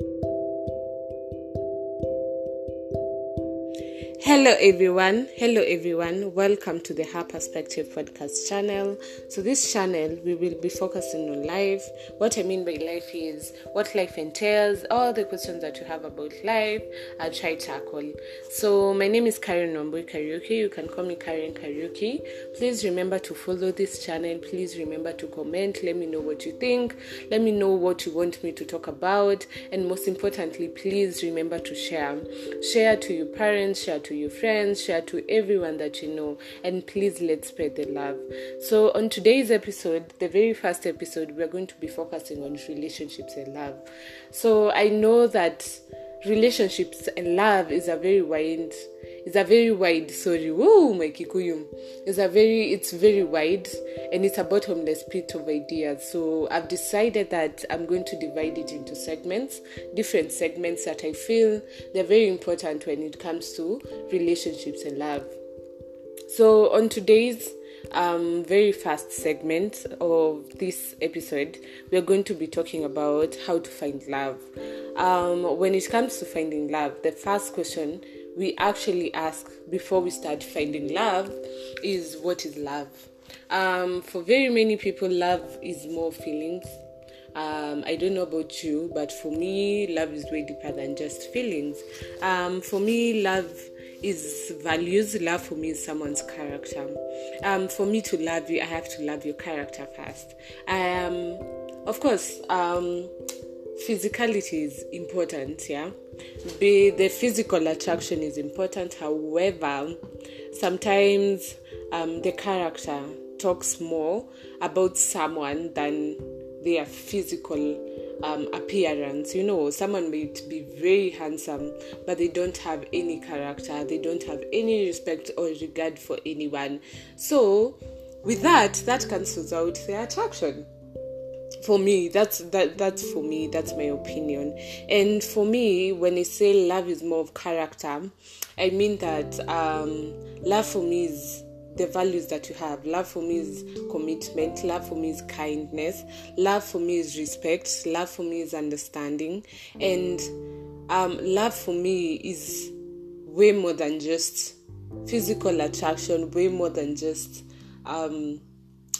Thank you. Hello everyone. Hello everyone. Welcome to the Her Perspective podcast channel. So this channel we will be focusing on life. What I mean by life is what life entails, all the questions that you have about life, I'll try to tackle. So my name is Karen Nombui Kariuki. You can call me Karen Kariuki. Please remember to follow this channel. Please remember to comment. Let me know what you think. Let me know what you want me to talk about. And most importantly, please remember to share. Share to your parents, share to your friends, share to everyone that you know, and please let's spread the love. So, on today's episode, the very first episode, we're going to be focusing on relationships and love. So, I know that relationships and love is a very wide is a very wide sorry whoa my kikuyum is a very it's very wide and it's a bottomless pit of ideas. So i've decided that i'm going to divide it into segments different segments that i feel they're very important when it comes to relationships and love. So on today's um, very first segment of this episode, we are going to be talking about how to find love. Um, when it comes to finding love, the first question we actually ask before we start finding love is what is love? Um, for very many people, love is more feelings. Um, I don't know about you, but for me, love is way deeper than just feelings. Um, for me, love is values. Love for me is someone's character. Um, for me to love you, I have to love your character first. Um, of course, um, physicality is important. Yeah, Be, the physical attraction is important. However, sometimes um, the character talks more about someone than their physical um, appearance. You know, someone may be very handsome, but they don't have any character, they don't have any respect or regard for anyone. So, with that, that cancels out their attraction. For me, that's that that's for me, that's my opinion. And for me, when I say love is more of character, I mean that um, love for me is the values that you have. Love for me is commitment. Love for me is kindness. Love for me is respect. Love for me is understanding. And um, love for me is way more than just physical attraction, way more than just um,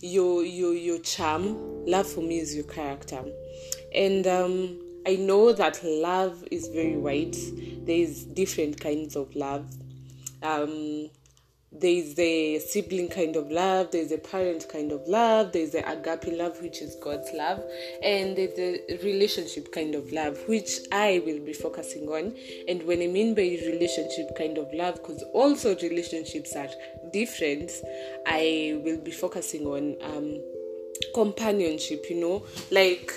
your your your charm. Love for me is your character. And um, I know that love is very wide. There is different kinds of love. Um, there's the sibling kind of love, there's a parent kind of love, there's the agape love, which is God's love, and there's the relationship kind of love, which I will be focusing on. And when I mean by relationship kind of love, because also relationships are different, I will be focusing on um, companionship, you know, like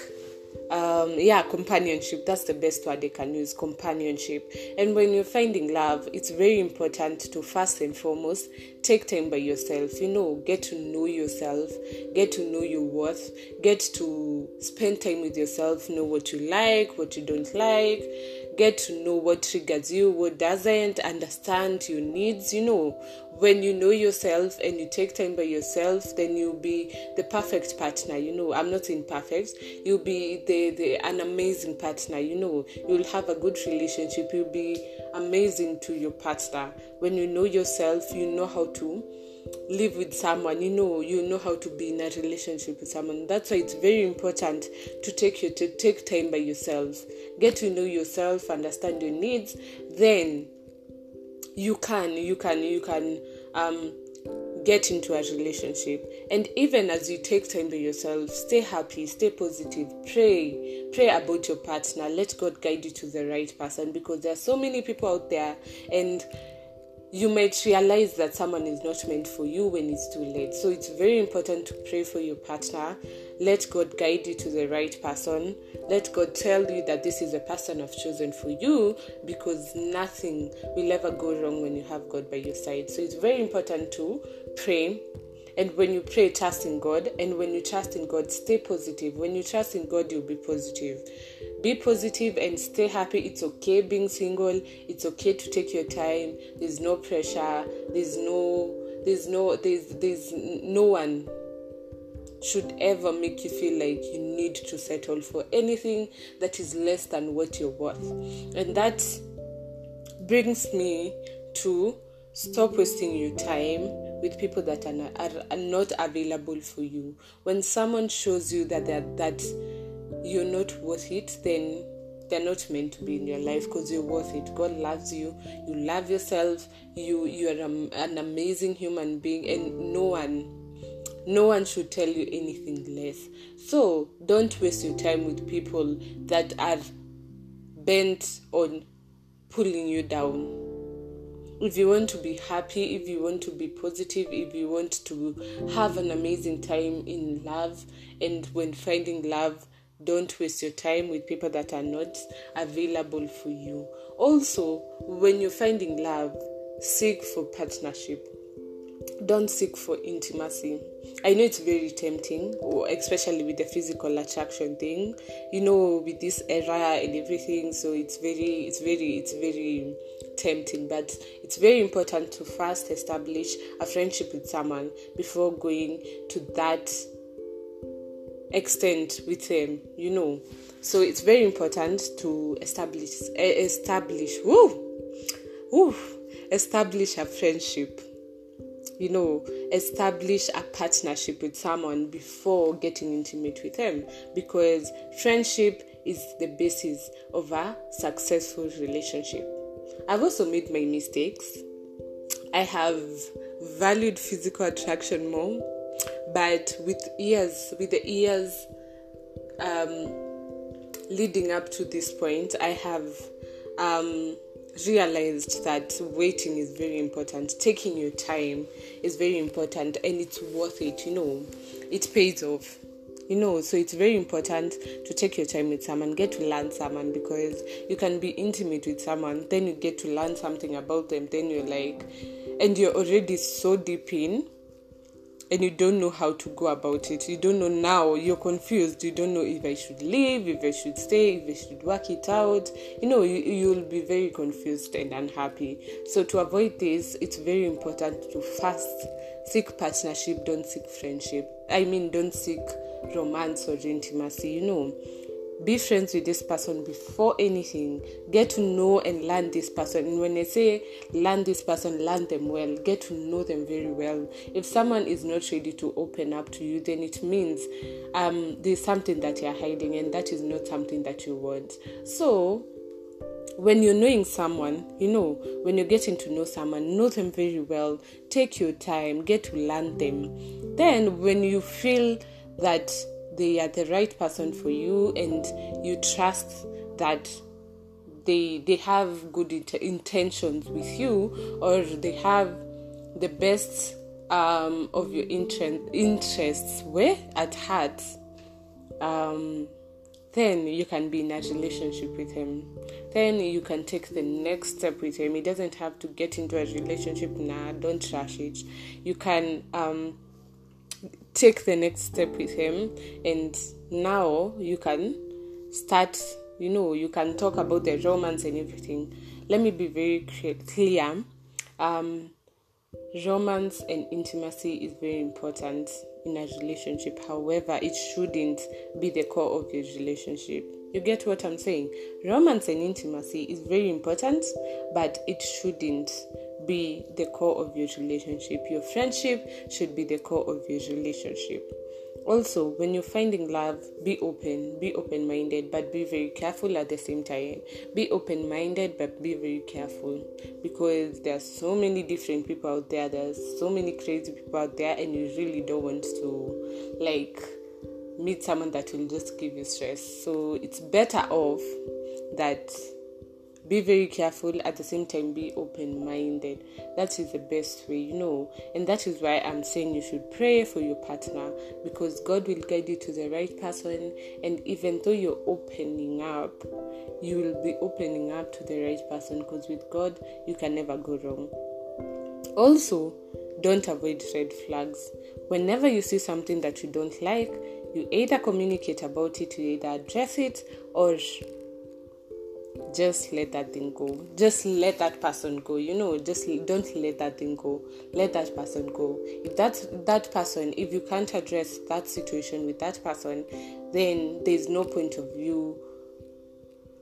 um, yeah, companionship. That's the best word I can use companionship. And when you're finding love, it's very important to first and foremost take time by yourself. You know, get to know yourself, get to know your worth, get to spend time with yourself, know what you like, what you don't like, get to know what triggers you, what doesn't, understand your needs. You know, when you know yourself and you take time by yourself, then you'll be the perfect partner. You know, I'm not saying perfect. You'll be the, the an amazing partner. You know, you'll have a good relationship. You'll be amazing to your partner. When you know yourself, you know how to live with someone you know you know how to be in a relationship with someone. That's why it's very important to take you to take time by yourself. Get to know yourself understand your needs then you can you can you can um get into a relationship. And even as you take time by yourself stay happy stay positive pray pray about your partner. Let god guide you to the right person because there are so many people out there and you might realize that someone is not meant for you when it's too late. So it's very important to pray for your partner. Let God guide you to the right person. Let God tell you that this is the person I've chosen for you because nothing will ever go wrong when you have God by your side. So it's very important to pray. And when you pray, trust in God. And when you trust in God, stay positive. When you trust in God, you'll be positive be positive and stay happy it's okay being single it's okay to take your time there's no pressure there's no there's no there's there's no one should ever make you feel like you need to settle for anything that is less than what you're worth. And that brings me to stop wasting your time with people that are not, are, not available for you. When someone shows you that that you're not worth it, then they're not meant to be in your life because you're worth it. God loves you. You love yourself. You you are an amazing human being, and no one no one should tell you anything less. So don't waste your time with people that are bent on pulling you down. If you want to be happy, if you want to be positive, if you want to have an amazing time in love, and when finding love, don't waste your time with people that are not available for you. Also, when you're finding love, seek for partnership. Don't seek for intimacy. I know it's very tempting, especially with the physical attraction thing. You know, with this era and everything, so it's very, it's very, it's very tempting. But it's very important to first establish a friendship with someone before going to that extent with them you know so it's very important to establish establish woo, woo, establish a friendship you know establish a partnership with someone before getting intimate with them because friendship is the basis of a successful relationship i've also made my mistakes. I have valued physical attraction more but with years with the years um, leading up to this point i have um, realized that waiting is very important. Taking your time is very important and it's worth it you know. It pays off you know so it's very important to take your time with someone get to learn someone because you can be intimate with someone then you get to learn something about them then you're like and you're already so deep in and you don't know how to go about it. You don't know now, you're confused. You don't know if I should leave, if I should stay, if I should work it out. You know, you, you'll be very confused and unhappy. So, to avoid this, it's very important to first seek partnership, don't seek friendship. I mean, don't seek romance or intimacy, you know. Be friends with this person before anything. Get to know and learn this person. And when i say learn this person learn them well. Get to know them very well. If someone is not ready to open up to you then it means um, there's something that you're hiding and that is not something that you want. So when you're knowing someone, you know, when you're getting to know someone, know them very well, take your time, get to learn them. Then, when you feel that they are the right person for you and you trust that they they have good int- intentions with you or they have the best um, of your interest, interests where at heart um, then you can be in a relationship with him. Then you can take the next step with him. He doesn't have to get into a relationship. Now nah, don't rush it. You can um, take the next step with him and now you can start you know you can talk about the romance and everything. Let me be very clear. Um, romance and intimacy is very important in a relationship. However it shouldn't be the core of your relationship. You get what i'm saying? Romance and intimacy is very important but it shouldn't be the core of your relationship. Your friendship should be the core of your relationship. Also, when you're finding love, be open, be open minded, but be very careful at the same time. Be open minded, but be very careful because there are so many different people out there, there's so many crazy people out there, and you really don't want to like meet someone that will just give you stress. So, it's better off that be very careful at the same time be open minded that is the best way you know. And that is why i'm saying you should pray for your partner because god will guide you to the right person. And even though you're opening up you will be opening up to the right person because with god you can never go wrong. Also don't avoid red flags. Whenever you see something that you don't like you either communicate about it you either address it or just let that thing go. Just let that person go. You know, just don't let that thing go. Let that person go. If that that person, if you can't address that situation with that person, then there's no point of view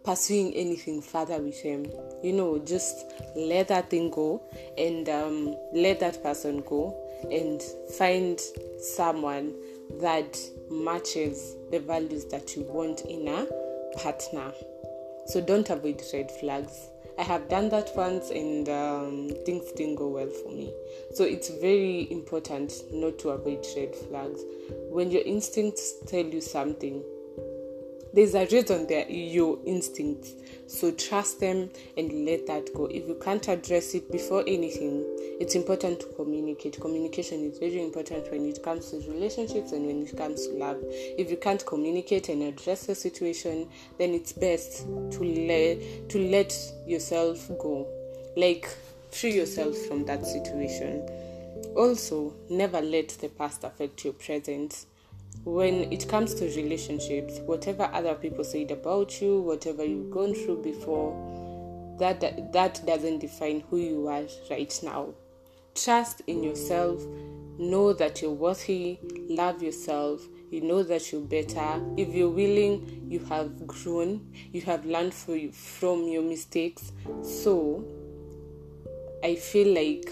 pursuing anything further with him. You know, just let that thing go and um, let that person go and find someone that matches the values that you want in a partner. So don't avoid red flags. I have done that once and um, things didn't go well for me. So it's very important not to avoid red flags. When your instincts tell you something, there's a reason they're your instincts. So trust them and let that go. If you can't address it before anything, it's important to communicate. Communication is very important when it comes to relationships and when it comes to love. If you can't communicate and address the situation, then it's best to let to let yourself go. Like free yourself from that situation. Also, never let the past affect your present when it comes to relationships, whatever other people said about you, whatever you've gone through before, that, that doesn't define who you are right now. Trust in yourself. Know that you're worthy. Love yourself. You know that you're better. If you're willing, you have grown. You have learned from your mistakes. So, I feel like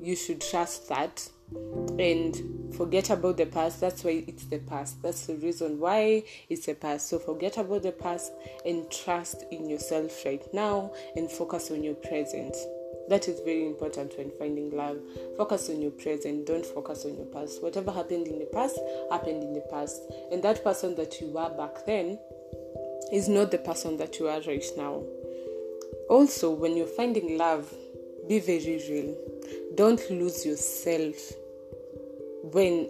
you should trust that and forget about the past. That's why it's the past. That's the reason why it's the past. So forget about the past and trust in yourself right now and focus on your present. That is very important when finding love. Focus on your present, don't focus on your past. Whatever happened in the past, happened in the past. And that person that you were back then is not the person that you are right now. Also, when you're finding love, be very real. Don't lose yourself when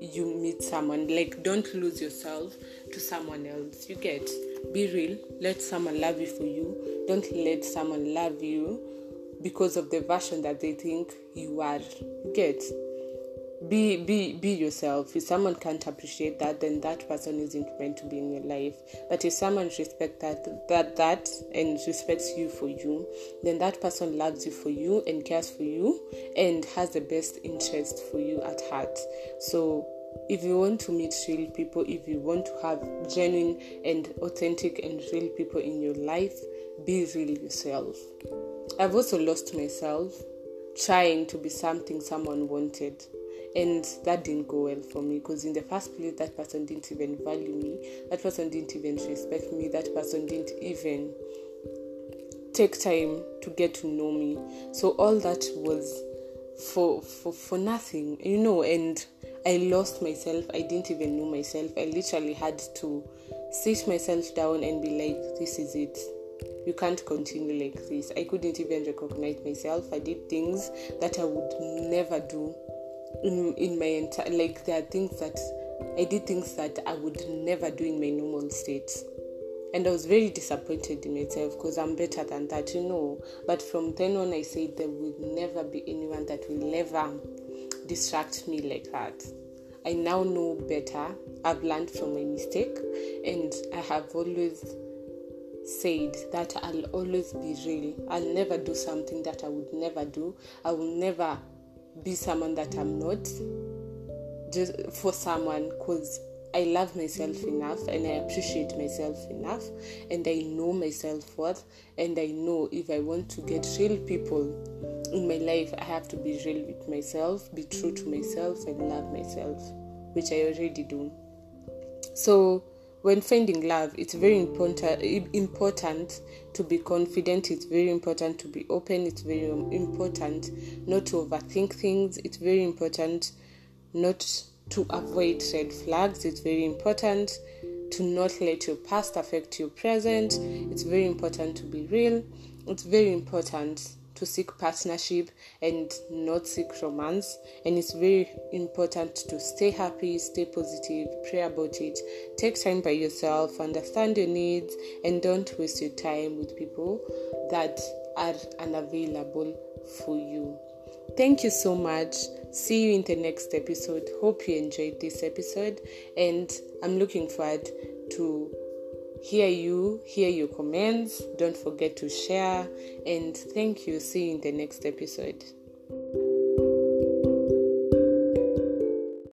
you meet someone. Like don't lose yourself to someone else. You get? Be real. Let someone love you for you. Don't let someone love you because of the version that they think you are. You get be be be yourself. If someone can't appreciate that then that person isn't meant to be in your life. But if someone respects that that that and respects you for you then that person loves you for you and cares for you and has the best interest for you at heart. So if you want to meet real people if you want to have genuine and authentic and real people in your life be real yourself. I've also lost myself trying to be something someone wanted and that didn't go well for me because in the first place that person didn't even value me. That person didn't even respect me. That person didn't even take time to get to know me. So all that was for for for nothing you know and i lost myself. I didn't even know myself. I literally had to sit myself down and be like this is it. You can't continue like this. I couldn't even recognize myself. I did things that i would never do in in my entire like there are things that I did things that I would never do in my normal state. And I was very disappointed in myself because I'm better than that, you know. But from then on, I said there will never be anyone that will ever distract me like that. I now know better. I've learned from my mistake, and I have always said that I'll always be real. I'll never do something that I would never do. I will never be someone that I'm not just for someone because I love myself enough and I appreciate myself enough and I know myself worth and I know if I want to get real people in my life I have to be real with myself, be true to myself and love myself, which I already do. So when finding love, it's very important important to be confident. It's very important to be open. It's very important not to overthink things. It's very important not to avoid red flags. It's very important to not let your past affect your present. It's very important to be real. It's very important to seek partnership and not seek romance. And it's very important to stay happy, stay positive, pray about it, take time by yourself, understand your needs, and don't waste your time with people that are unavailable for you. Thank you so much. See you in the next episode. Hope you enjoyed this episode, and I'm looking forward to hear you, hear your comments. Don't forget to share. And thank you. See you in the next episode.